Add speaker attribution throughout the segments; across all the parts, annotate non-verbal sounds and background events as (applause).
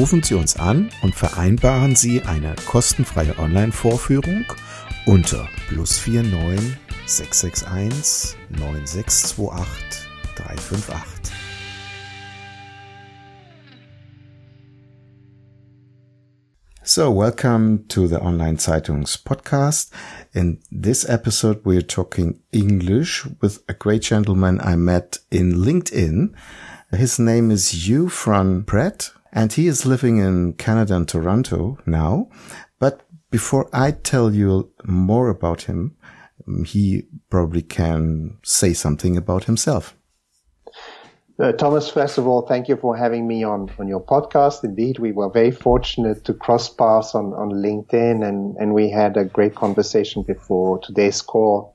Speaker 1: Rufen Sie uns an und vereinbaren Sie eine kostenfreie Online-Vorführung unter plus 49 661 9628 358. So, welcome to the Online Zeitungs podcast. In this episode, we're talking English with a great gentleman I met in LinkedIn. His name is Hugh Fran Brett, and he is living in Canada and Toronto now. But before I tell you more about him, he probably can say something about himself.
Speaker 2: Uh, Thomas, first of all, thank you for having me on, on your podcast. Indeed, we were very fortunate to cross paths on, on LinkedIn and, and we had a great conversation before today's call.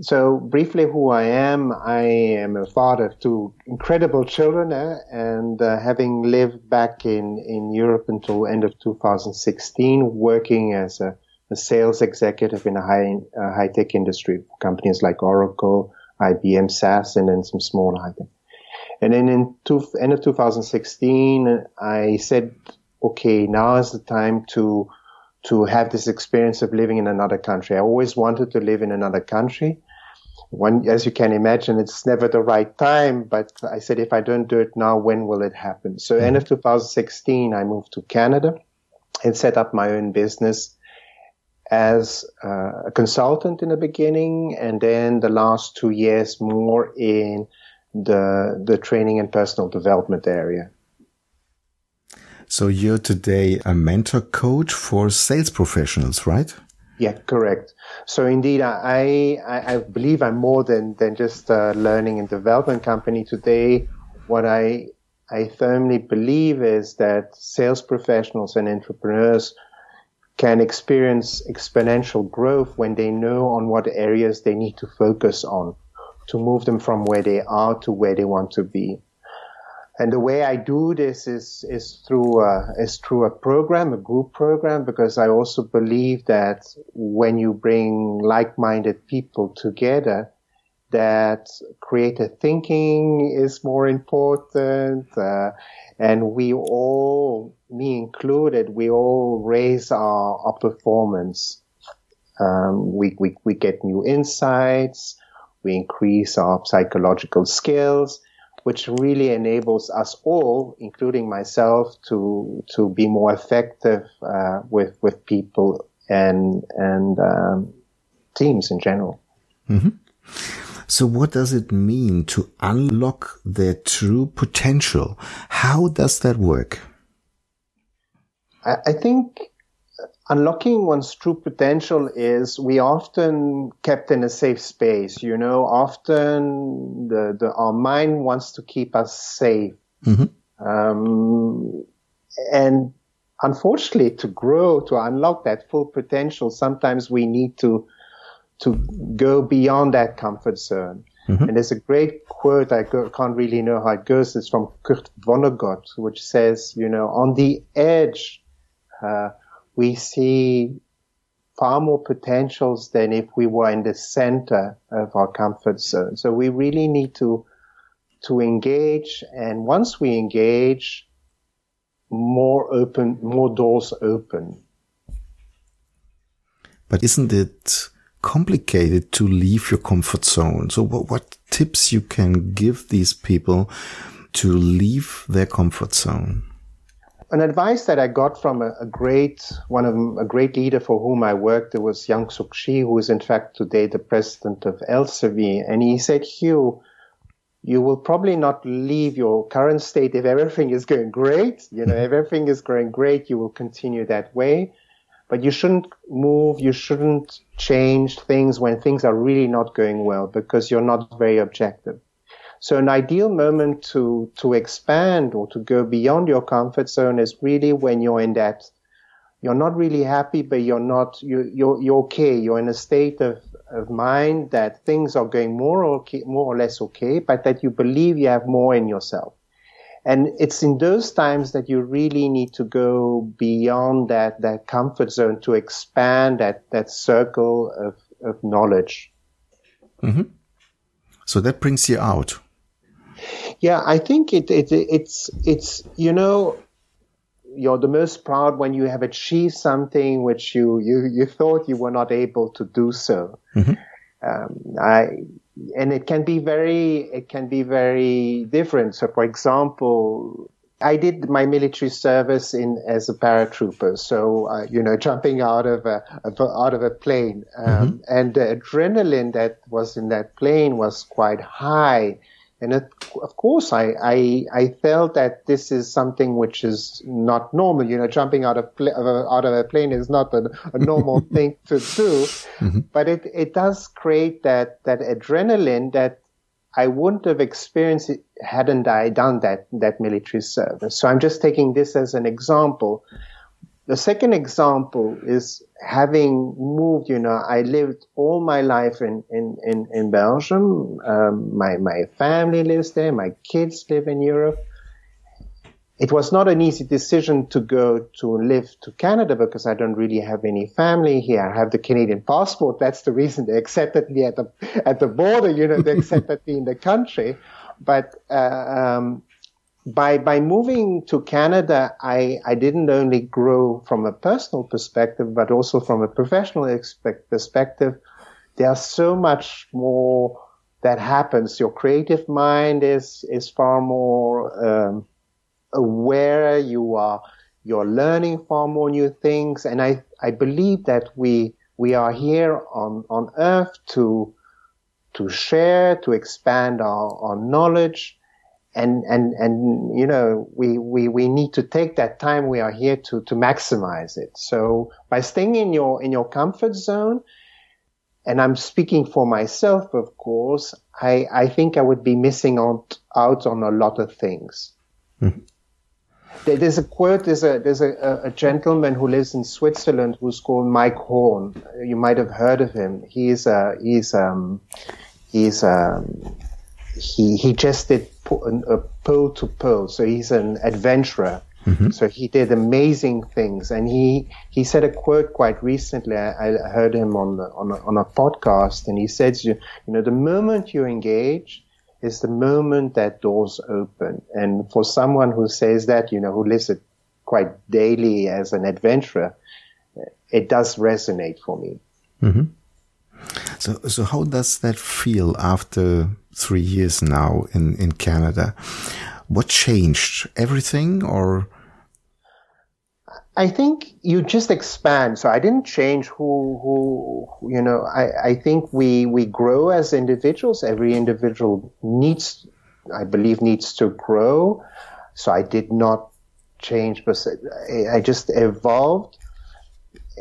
Speaker 2: So briefly who I am, I am a father of two incredible children uh, and uh, having lived back in, in Europe until end of 2016, working as a, a sales executive in a high, uh, high tech industry, companies like Oracle, IBM, SAS, and then some small high tech. And then in two, end of 2016, I said, okay, now is the time to, to have this experience of living in another country. I always wanted to live in another country. When, as you can imagine, it's never the right time, but I said, if I don't do it now, when will it happen? So end of mm-hmm. 2016, I moved to Canada and set up my own business as uh, a consultant in the beginning and then the last two years more in the the training and personal development area.
Speaker 1: So you're today a mentor coach for sales professionals, right?
Speaker 2: Yeah, correct. So indeed, I, I, I believe I'm more than, than just a learning and development company today. What I, I firmly believe is that sales professionals and entrepreneurs can experience exponential growth when they know on what areas they need to focus on to move them from where they are to where they want to be. And the way I do this is, is through, a, is through a program, a group program, because I also believe that when you bring like-minded people together, that creative thinking is more important. Uh, and we all, me included, we all raise our, our performance. Um, we, we, we get new insights we increase our psychological skills, which really enables us all, including myself, to to be more effective uh, with with people and and um, teams in general.
Speaker 1: Mm-hmm. So, what does it mean to unlock their true potential? How does that work?
Speaker 2: I, I think unlocking one's true potential is we often kept in a safe space. You know, often the, the our mind wants to keep us safe. Mm-hmm. Um, and unfortunately, to grow, to unlock that full potential, sometimes we need to to go beyond that comfort zone. Mm-hmm. And there's a great quote, I can't really know how it goes. It's from Kurt Vonnegut, which says, you know, on the edge, uh, we see far more potentials than if we were in the center of our comfort zone. So we really need to, to engage. And once we engage, more open, more doors open.
Speaker 1: But isn't it complicated to leave your comfort zone? So what, what tips you can give these people to leave their comfort zone?
Speaker 2: An advice that I got from a, a, great one of a great leader for whom I worked. It was Youngsuk Chi, who is in fact today the president of Elsevier, and he said, "Hugh, you will probably not leave your current state if everything is going great. You know, if everything is going great, you will continue that way." But you shouldn't move, you shouldn't change things when things are really not going well because you're not very objective. So an ideal moment to, to expand or to go beyond your comfort zone is really when you're in that, you're not really happy, but you're not, you, you're, you're okay. You're in a state of, of mind that things are going more or, okay, more or less okay, but that you believe you have more in yourself. And it's in those times that you really need to go beyond that, that comfort zone to expand that, that circle of, of knowledge.
Speaker 1: Mm-hmm. So that brings you out.
Speaker 2: Yeah, I think it, it it's it's you know you're the most proud when you have achieved something which you you, you (laughs) thought you were not able to do so. Mm-hmm. Um, I and it can be very it can be very different. So, for example, I did my military service in as a paratrooper, so uh, you know, (laughs) jumping out of a, out of a plane, um, mm-hmm. and the adrenaline that was in that plane was quite high. And it, of course, I, I, I felt that this is something which is not normal. You know, jumping out of pl- out of a plane is not a, a normal (laughs) thing to do, mm-hmm. but it, it does create that that adrenaline that I wouldn't have experienced it hadn't I done that that military service. So I'm just taking this as an example. The second example is having moved, you know, I lived all my life in, in, in, in Belgium. Um, my, my family lives there. My kids live in Europe. It was not an easy decision to go to live to Canada because I don't really have any family here. I have the Canadian passport. That's the reason they accepted me at the, at the border, you know, they (laughs) accepted me in the country. But, uh, um, by by moving to Canada, I I didn't only grow from a personal perspective, but also from a professional expect, perspective. There's so much more that happens. Your creative mind is is far more um, aware. You are you're learning far more new things, and I I believe that we we are here on on Earth to to share, to expand our, our knowledge, and and and you know we we we need to take that time we are here to to maximize it. So by staying in your in your comfort zone and i'm speaking for myself of course i i think i would be missing out out on a lot of things. Mm-hmm. there's a quote there's a there's a, a gentleman who lives in switzerland who's called mike horn. You might have heard of him. He's a he's um he's um he he just did a pole to pole, so he's an adventurer. Mm-hmm. So he did amazing things, and he he said a quote quite recently. I, I heard him on the, on a, on a podcast, and he said, you, you know, the moment you engage is the moment that doors open. And for someone who says that, you know, who lives it quite daily as an adventurer, it does resonate for me.
Speaker 1: Mm-hmm. So, so how does that feel after three years now in, in Canada? What changed? Everything or?
Speaker 2: I think you just expand. So I didn't change who, who, you know, I, I think we, we grow as individuals. Every individual needs, I believe, needs to grow. So I did not change, but I just evolved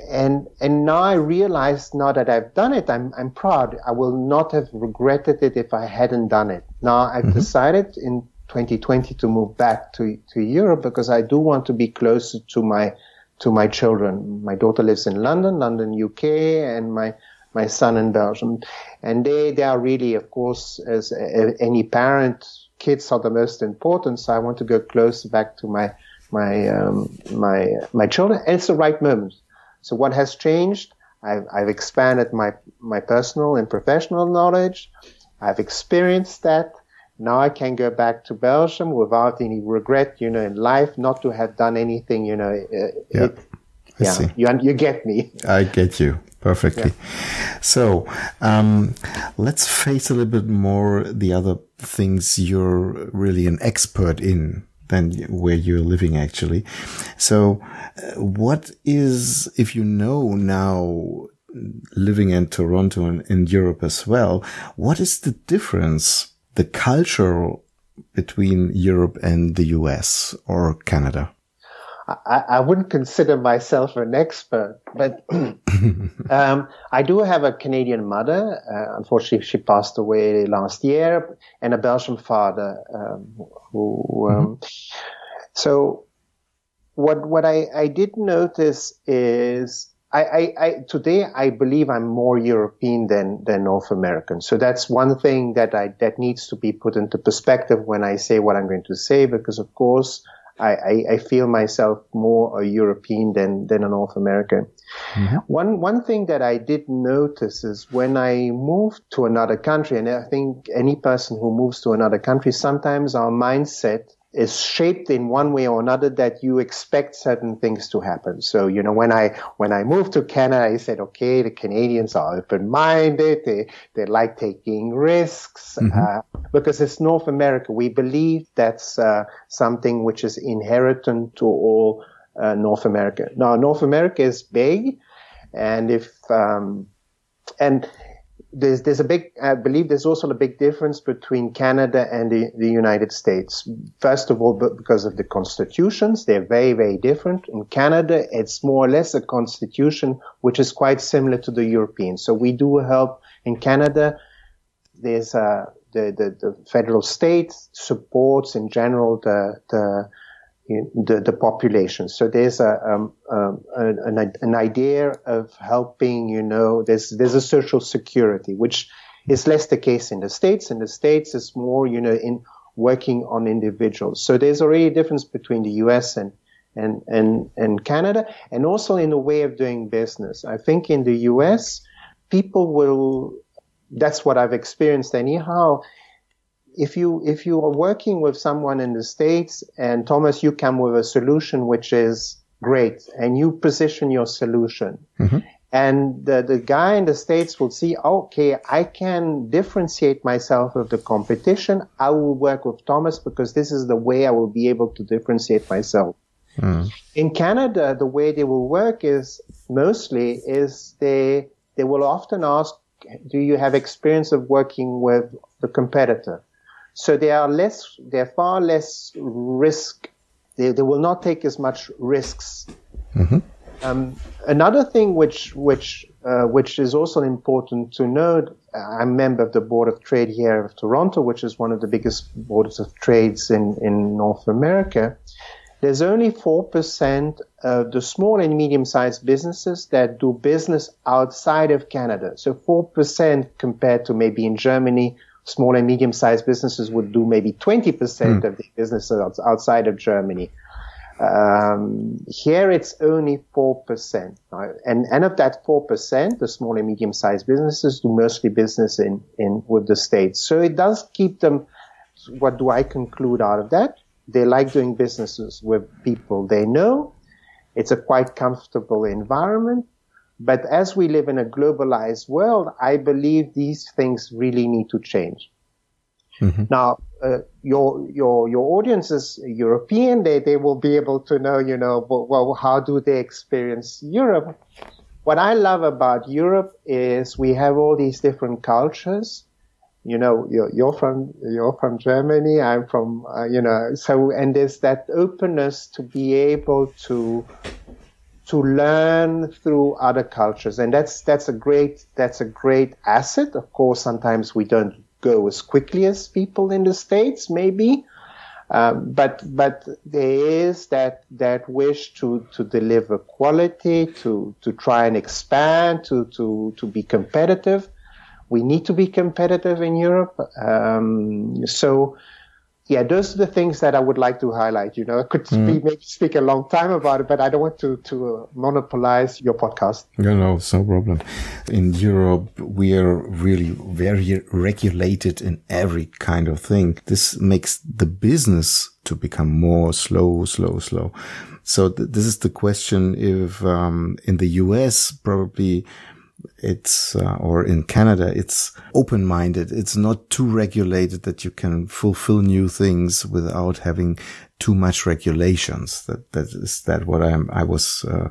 Speaker 2: and and now I realize now that I've done it, I'm I'm proud. I will not have regretted it if I hadn't done it. Now I've mm-hmm. decided in 2020 to move back to to Europe because I do want to be closer to my to my children. My daughter lives in London, London, UK, and my my son in Belgium, and they they are really, of course, as a, any parent, kids are the most important. So I want to go closer back to my my um, my my children. And it's the right moment. So what has changed? I've, I've expanded my, my personal and professional knowledge. I've experienced that. Now I can go back to Belgium without any regret, you know, in life, not to have done anything, you know. Uh,
Speaker 1: yeah. It,
Speaker 2: yeah, you, you get me.
Speaker 1: I get you perfectly. Yeah. So, um, let's face a little bit more the other things you're really an expert in than where you're living actually. So uh, what is, if you know now living in Toronto and in Europe as well, what is the difference, the cultural between Europe and the US or Canada?
Speaker 2: I, I wouldn't consider myself an expert, but (laughs) um, I do have a Canadian mother. Uh, unfortunately, she passed away last year, and a Belgian father. Um, who, um, mm-hmm. so, what what I, I did notice is I, I, I, today I believe I'm more European than than North American. So that's one thing that I that needs to be put into perspective when I say what I'm going to say, because of course I, I, I feel myself more a European than, than a North American. Mm-hmm. One, one thing that I did notice is when I moved to another country, and I think any person who moves to another country, sometimes our mindset is shaped in one way or another that you expect certain things to happen. So, you know, when I, when I moved to Canada, I said, okay, the Canadians are open-minded. They, they like taking risks, mm-hmm. uh, because it's North America. We believe that's, uh, something which is inherent to all, uh, North America. Now, North America is big. And if, um, and there's there's a big I believe there's also a big difference between Canada and the, the United States. First of all, because of the constitutions, they're very very different. In Canada, it's more or less a constitution which is quite similar to the European. So we do help in Canada. There's a the, the, the federal state supports in general the the the, the population. So there's a, um, um, an, an idea of helping, you know, there's, there's a social security, which is less the case in the States. In the States, it's more, you know, in working on individuals. So there's already a difference between the US and, and, and, and Canada and also in the way of doing business. I think in the US, people will, that's what I've experienced anyhow if you if you are working with someone in the states and Thomas, you come with a solution which is great, and you position your solution, mm-hmm. and the the guy in the states will see, okay, I can differentiate myself with the competition. I will work with Thomas because this is the way I will be able to differentiate myself. Mm. In Canada, the way they will work is mostly is they they will often ask, do you have experience of working with the competitor? So they are less, they're far less risk. They, they will not take as much risks. Mm-hmm. Um, another thing which, which, uh, which is also important to note, I'm a member of the board of trade here of Toronto, which is one of the biggest boards of trades in, in North America. There's only 4% of the small and medium sized businesses that do business outside of Canada. So 4% compared to maybe in Germany small and medium sized businesses would do maybe 20% mm. of the businesses outside of Germany. Um, here it's only 4%. Right? And, and of that 4%, the small and medium sized businesses do mostly business in, in, with the States. So it does keep them, what do I conclude out of that? They like doing businesses with people they know. It's a quite comfortable environment. But as we live in a globalized world, I believe these things really need to change. Mm-hmm. Now, uh, your your your audience is European. They they will be able to know, you know, well, how do they experience Europe? What I love about Europe is we have all these different cultures. You know, you're, you're from you're from Germany. I'm from, uh, you know, so and there's that openness to be able to to learn through other cultures. And that's, that's a great, that's a great asset. Of course, sometimes we don't go as quickly as people in the States, maybe. Um, but but there is that that wish to to deliver quality, to to try and expand, to to to be competitive. We need to be competitive in Europe. Um, so yeah, those are the things that I would like to highlight. You know, I could mm. speak, maybe speak a long time about it, but I don't want to to uh, monopolize your podcast.
Speaker 1: No, no, it's no problem. In Europe, we are really very regulated in every kind of thing. This makes the business to become more slow, slow, slow. So th this is the question if um, in the US probably it's uh, or in Canada it's open minded it's not too regulated that you can fulfill new things without having too much regulations. That that is that what I'm I was uh,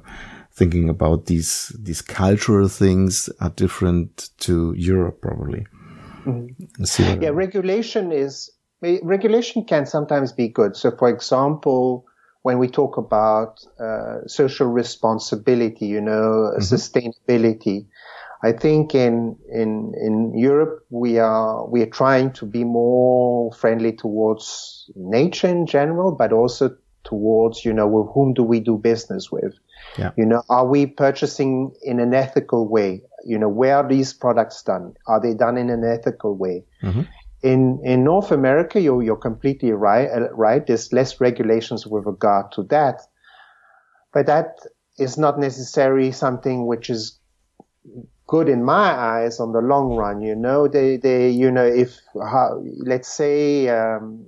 Speaker 1: thinking about. These these cultural things are different to Europe probably.
Speaker 2: Mm-hmm. yeah regulation is regulation can sometimes be good. So for example when we talk about uh, social responsibility, you know, mm-hmm. sustainability. I think in in in Europe we are we are trying to be more friendly towards nature in general, but also towards you know with whom do we do business with? Yeah. You know, are we purchasing in an ethical way? You know, where are these products done? Are they done in an ethical way? Mm-hmm. In in North America, you're you're completely right. Uh, right, there's less regulations with regard to that, but that is not necessarily something which is good in my eyes on the long run. You know, they they you know if how, let's say. Um,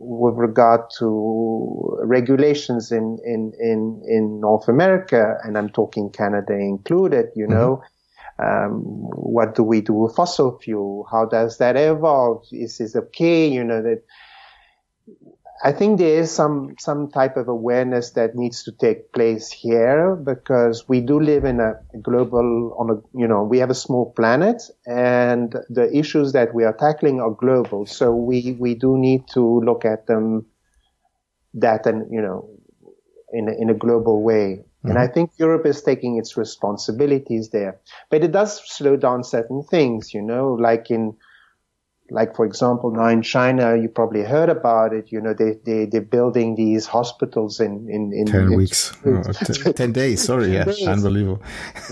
Speaker 2: with regard to regulations in, in, in, in North America, and I'm talking Canada included, you mm-hmm. Um, what do we do with fossil fuel? How does that evolve? Is this okay? You know that. I think there is some some type of awareness that needs to take place here because we do live in a global on a you know we have a small planet and the issues that we are tackling are global. So we we do need to look at them that and you know in a, in a global way. Mm-hmm. And I think Europe is taking its responsibilities there. But it does slow down certain things, you know, like in, like for example, now in China, you probably heard about it, you know, they, they, they're building these hospitals in, in, in
Speaker 1: 10 in, weeks, (laughs) oh, t- 10 days, sorry, (laughs) yeah, days. unbelievable.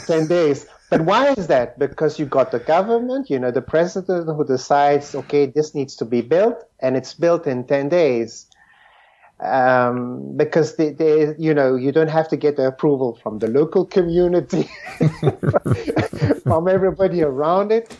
Speaker 2: 10 days. But why is that? Because you've got the government, you know, the president who decides, okay, this needs to be built and it's built in 10 days um, because they, they, you know, you don't have to get the approval from the local community, (laughs) from everybody around it.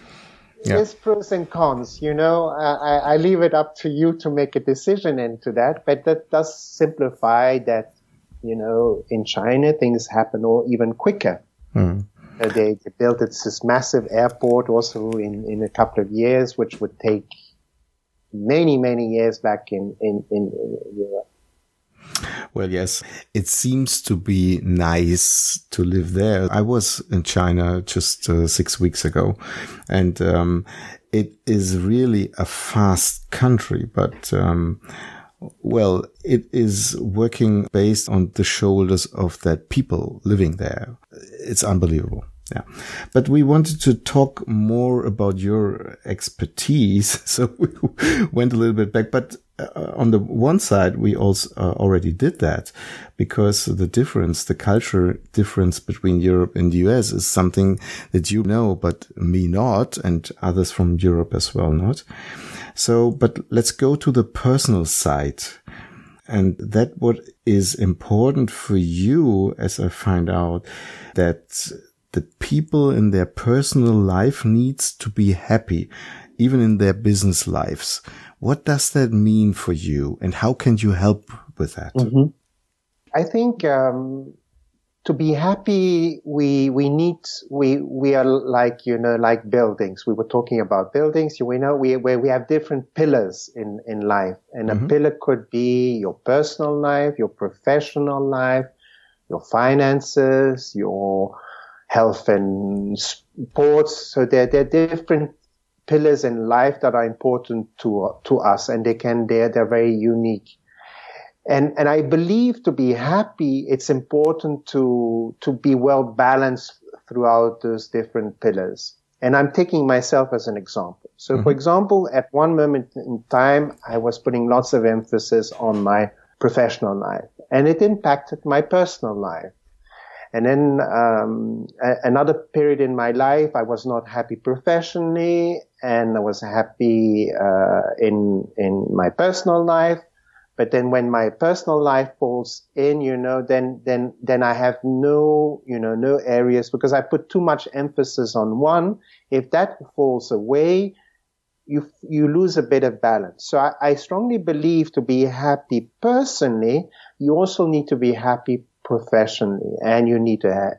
Speaker 2: Yeah. There's pros and cons, you know. I, I leave it up to you to make a decision into that, but that does simplify that, you know, in China things happen or even quicker. Mm. Uh, they, they built this massive airport also in, in a couple of years, which would take many, many years back in, in, in Europe.
Speaker 1: Well, yes, it seems to be nice to live there. I was in China just uh, six weeks ago and, um, it is really a fast country, but, um, well, it is working based on the shoulders of that people living there. It's unbelievable. Yeah. But we wanted to talk more about your expertise. (laughs) So we went a little bit back, but uh, on the one side, we also uh, already did that because the difference, the culture difference between Europe and the US is something that you know, but me not, and others from Europe as well not. So, but let's go to the personal side. And that what is important for you, as I find out, that the people in their personal life needs to be happy, even in their business lives. What does that mean for you and how can you help with that? Mm-hmm.
Speaker 2: I think, um, to be happy, we, we need, we, we are like, you know, like buildings. We were talking about buildings. You know, we, where we have different pillars in, in life and mm-hmm. a pillar could be your personal life, your professional life, your finances, your, health and sports. So there, there are different pillars in life that are important to, to us and they can, they're, they're very unique. And, and I believe to be happy, it's important to, to be well balanced throughout those different pillars. And I'm taking myself as an example. So mm-hmm. for example, at one moment in time, I was putting lots of emphasis on my professional life and it impacted my personal life. And then um, a- another period in my life, I was not happy professionally, and I was happy uh, in in my personal life. But then when my personal life falls in, you know, then then then I have no you know no areas because I put too much emphasis on one. If that falls away, you you lose a bit of balance. So I, I strongly believe to be happy personally, you also need to be happy professionally and you need to have,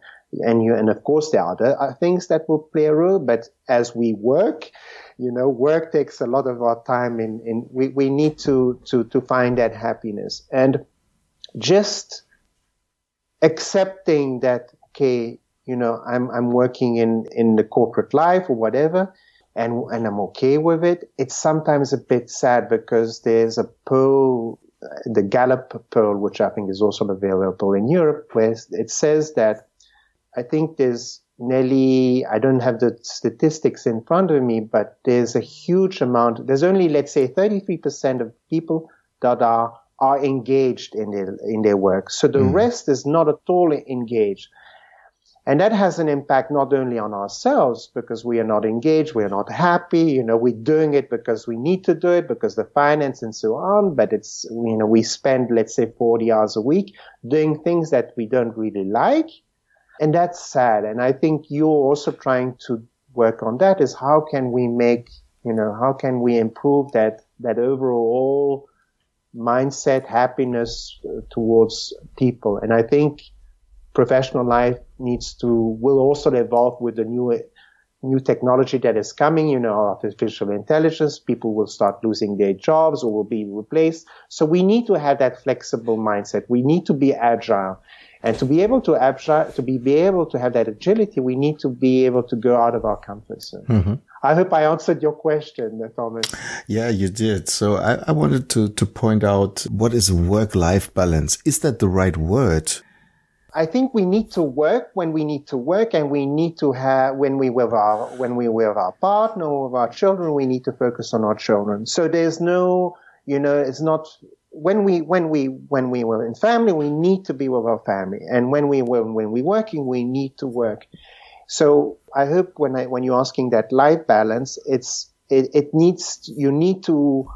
Speaker 2: and you, and of course there are other uh, things that will play a role, but as we work, you know, work takes a lot of our time in, in we, we need to, to, to find that happiness and just accepting that, okay, you know, I'm, I'm working in, in the corporate life or whatever, and, and I'm okay with it. It's sometimes a bit sad because there's a poll, the Gallup poll, which I think is also available in Europe, where it says that I think there's nearly, I don't have the statistics in front of me, but there's a huge amount. There's only, let's say, 33% of people that are, are engaged in their, in their work. So the mm. rest is not at all engaged. And that has an impact not only on ourselves because we are not engaged, we are not happy, you know, we're doing it because we need to do it, because the finance and so on, but it's, you know, we spend, let's say, 40 hours a week doing things that we don't really like. And that's sad. And I think you're also trying to work on that is how can we make, you know, how can we improve that, that overall mindset, happiness uh, towards people. And I think professional life needs to will also evolve with the new new technology that is coming, you know, artificial intelligence, people will start losing their jobs or will be replaced. So we need to have that flexible mindset. We need to be agile. And to be able to agile, to be, be able to have that agility, we need to be able to go out of our comfort zone. Mm-hmm. I hope I answered your question, Thomas.
Speaker 1: Yeah, you did. So I, I wanted to, to point out what is work-life balance? Is that the right word?
Speaker 2: I think we need to work when we need to work, and we need to have when we with our when we with our partner or with our children, we need to focus on our children. So there's no, you know, it's not when we when we when we were in family, we need to be with our family, and when we when when we're working, we need to work. So I hope when I when you're asking that life balance, it's it, it needs you need to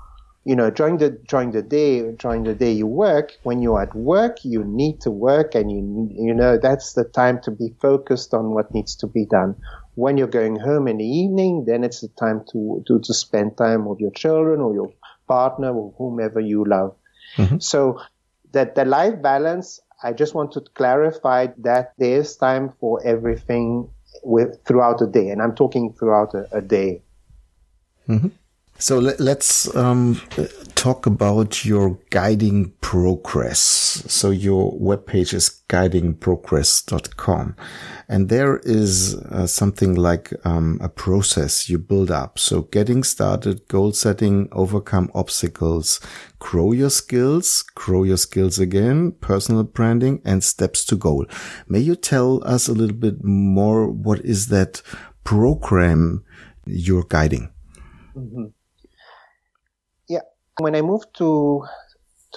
Speaker 2: you know, during the during the day, during the day you work. When you're at work, you need to work, and you you know that's the time to be focused on what needs to be done. When you're going home in the evening, then it's the time to to, to spend time with your children or your partner or whomever you love. Mm-hmm. So that the life balance, I just want to clarify that there is time for everything with, throughout the day, and I'm talking throughout a, a day.
Speaker 1: Mm-hmm. So let, us um, talk about your guiding progress. So your webpage is guidingprogress.com and there is uh, something like um, a process you build up. So getting started, goal setting, overcome obstacles, grow your skills, grow your skills again, personal branding and steps to goal. May you tell us a little bit more? What is that program you're guiding? Mm-hmm
Speaker 2: when I moved to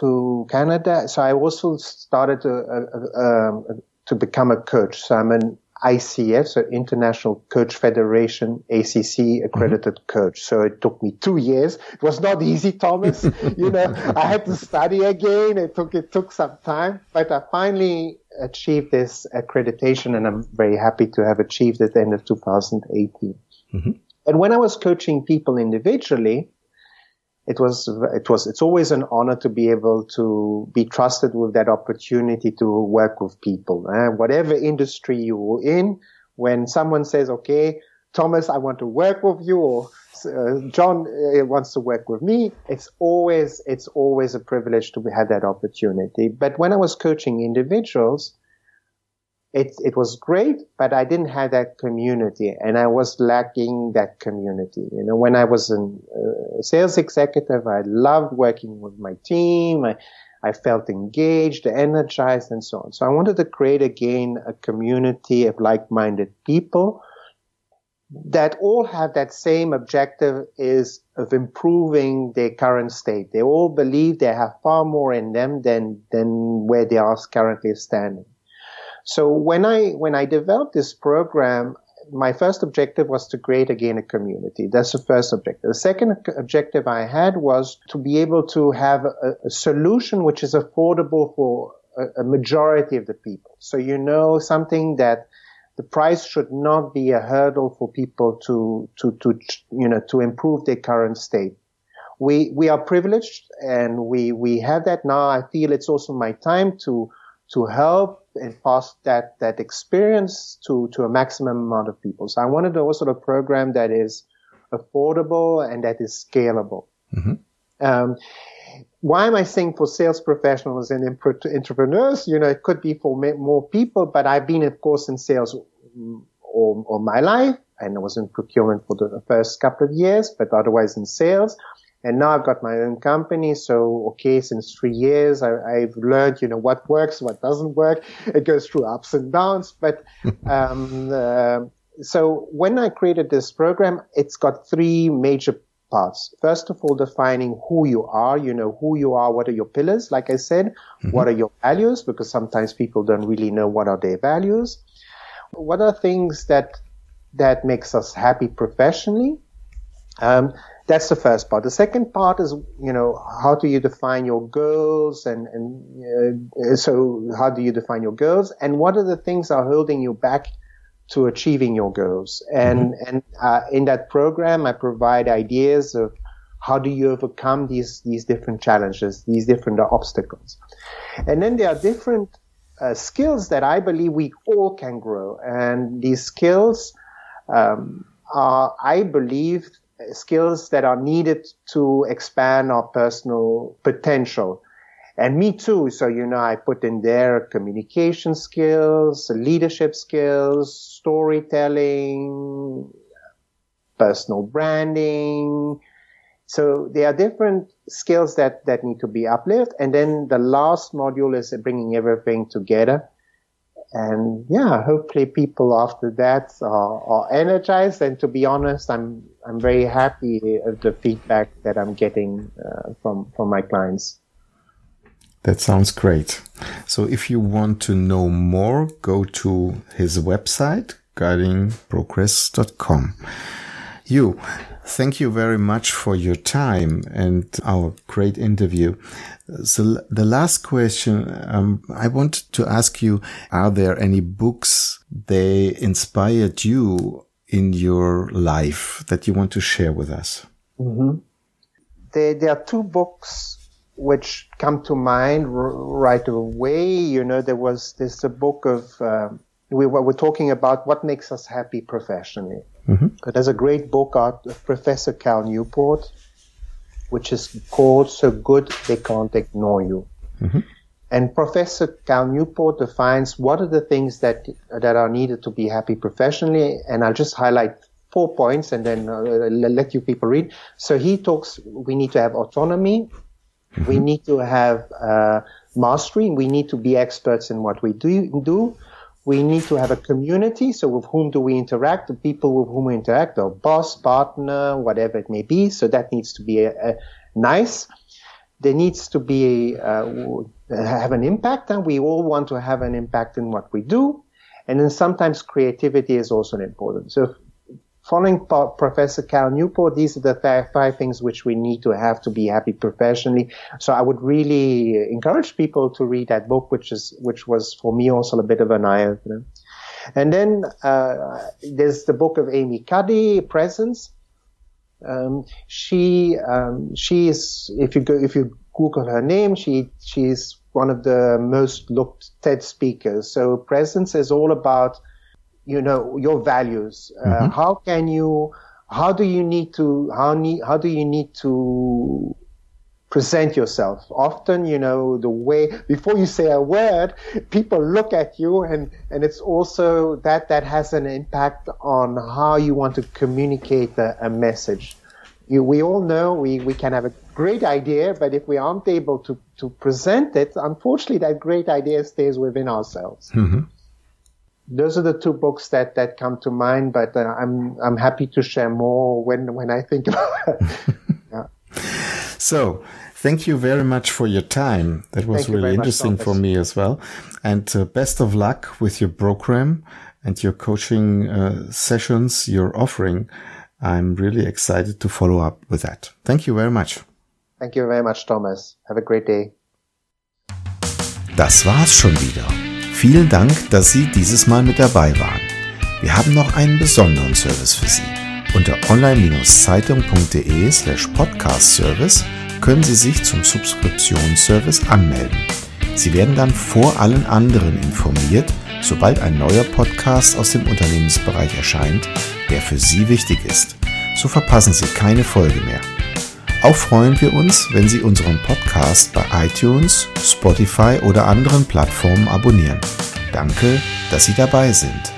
Speaker 2: to Canada, so I also started to, uh, um, to become a coach. So I'm an ICF, so International Coach Federation, ACC accredited mm-hmm. coach. So it took me two years. It was not easy, Thomas. (laughs) you know, I had to study again. It took, it took some time, but I finally achieved this accreditation and I'm very happy to have achieved it at the end of 2018. Mm-hmm. And when I was coaching people individually, it was it was it's always an honor to be able to be trusted with that opportunity to work with people uh, whatever industry you're in when someone says okay thomas i want to work with you or uh, john uh, wants to work with me it's always it's always a privilege to have that opportunity. But when i was coaching individuals it, it was great, but I didn't have that community and I was lacking that community. You know, when I was a uh, sales executive, I loved working with my team. I, I felt engaged, energized and so on. So I wanted to create again a community of like-minded people that all have that same objective is of improving their current state. They all believe they have far more in them than, than where they are currently standing. So when I, when I developed this program, my first objective was to create again a community. That's the first objective. The second objective I had was to be able to have a, a solution which is affordable for a, a, majority of the people. So you know something that the price should not be a hurdle for people to to to you know to improve their current state. We we are privileged and we we have that now. I feel it's also my time to to help and pass that, that experience to, to a maximum amount of people. So I wanted also a program that is affordable and that is scalable. Mm-hmm. Um, why am I saying for sales professionals and entrepreneurs? You know, it could be for more people, but I've been, of course, in sales all, all my life and I was in procurement for the first couple of years, but otherwise in sales. And now I've got my own company. So, okay, since three years, I, have learned, you know, what works, what doesn't work. It goes through ups and downs. But, (laughs) um, uh, so when I created this program, it's got three major parts. First of all, defining who you are, you know, who you are, what are your pillars? Like I said, mm-hmm. what are your values? Because sometimes people don't really know what are their values. What are things that, that makes us happy professionally? Um, that's the first part. The second part is, you know, how do you define your goals and, and uh, so how do you define your goals and what are the things that are holding you back to achieving your goals? And, mm-hmm. and, uh, in that program, I provide ideas of how do you overcome these, these different challenges, these different obstacles. And then there are different uh, skills that I believe we all can grow. And these skills, um, are, I believe, skills that are needed to expand our personal potential. And me too. So, you know, I put in there communication skills, leadership skills, storytelling, personal branding. So there are different skills that, that need to be uplifted. And then the last module is bringing everything together and yeah, hopefully people after that are, are, energized. And to be honest, I'm I'm very happy of the feedback that I'm getting uh, from from my clients.
Speaker 1: That sounds great. So if you want to know more, go to his website, guidingprogress.com. You, thank you very much for your time and our great interview. So the last question um, I want to ask you: Are there any books they inspired you in your life that you want to share with us?
Speaker 2: Mm-hmm. There, there are two books which come to mind r- right away. You know, there was this a book of uh, we were, talking about what makes us happy professionally. Mm-hmm. There's a great book out of Professor Cal Newport which is called So Good They Can't Ignore You. Mm-hmm. And Professor Cal Newport defines what are the things that that are needed to be happy professionally, and I'll just highlight four points and then uh, let you people read. So he talks. We need to have autonomy. Mm-hmm. We need to have uh, mastery. We need to be experts in what we do. Do we need to have a community. So with whom do we interact? The people with whom we interact, our boss, partner, whatever it may be. So that needs to be a, a nice. There needs to be uh, have an impact, and we all want to have an impact in what we do. And then sometimes creativity is also important. So following Professor Cal Newport, these are the five things which we need to have to be happy professionally. So I would really encourage people to read that book, which is which was for me also a bit of an eye opener. And then uh, there's the book of Amy Cuddy, Presence. Um, she um, she is if you go if you Google her name, she she's one of the most looked TED speakers. So Presence is all about you know your values uh, mm-hmm. how can you how do you need to how need how do you need to present yourself often you know the way before you say a word people look at you and and it's also that that has an impact on how you want to communicate a, a message you, we all know we, we can have a great idea, but if we aren't able to, to present it, unfortunately, that great idea stays within ourselves. Mm-hmm those are the two books that, that come to mind, but uh, I'm, I'm happy to share more when, when I think about it. (laughs)
Speaker 1: yeah. So, thank you very much for your time. That was thank really interesting for me as well. And uh, best of luck with your program and your coaching uh, sessions you're offering. I'm really excited to follow up with that. Thank you very much.
Speaker 2: Thank you very much, Thomas. Have a great day.
Speaker 1: Das war's schon wieder. Vielen Dank, dass Sie dieses Mal mit dabei waren. Wir haben noch einen besonderen Service für Sie. Unter online-zeitung.de slash podcast service können Sie sich zum Subskriptionsservice anmelden. Sie werden dann vor allen anderen informiert, sobald ein neuer Podcast aus dem Unternehmensbereich erscheint, der für Sie wichtig ist. So verpassen Sie keine Folge mehr. Auch freuen wir uns, wenn Sie unseren Podcast bei iTunes, Spotify oder anderen Plattformen abonnieren. Danke, dass Sie dabei sind.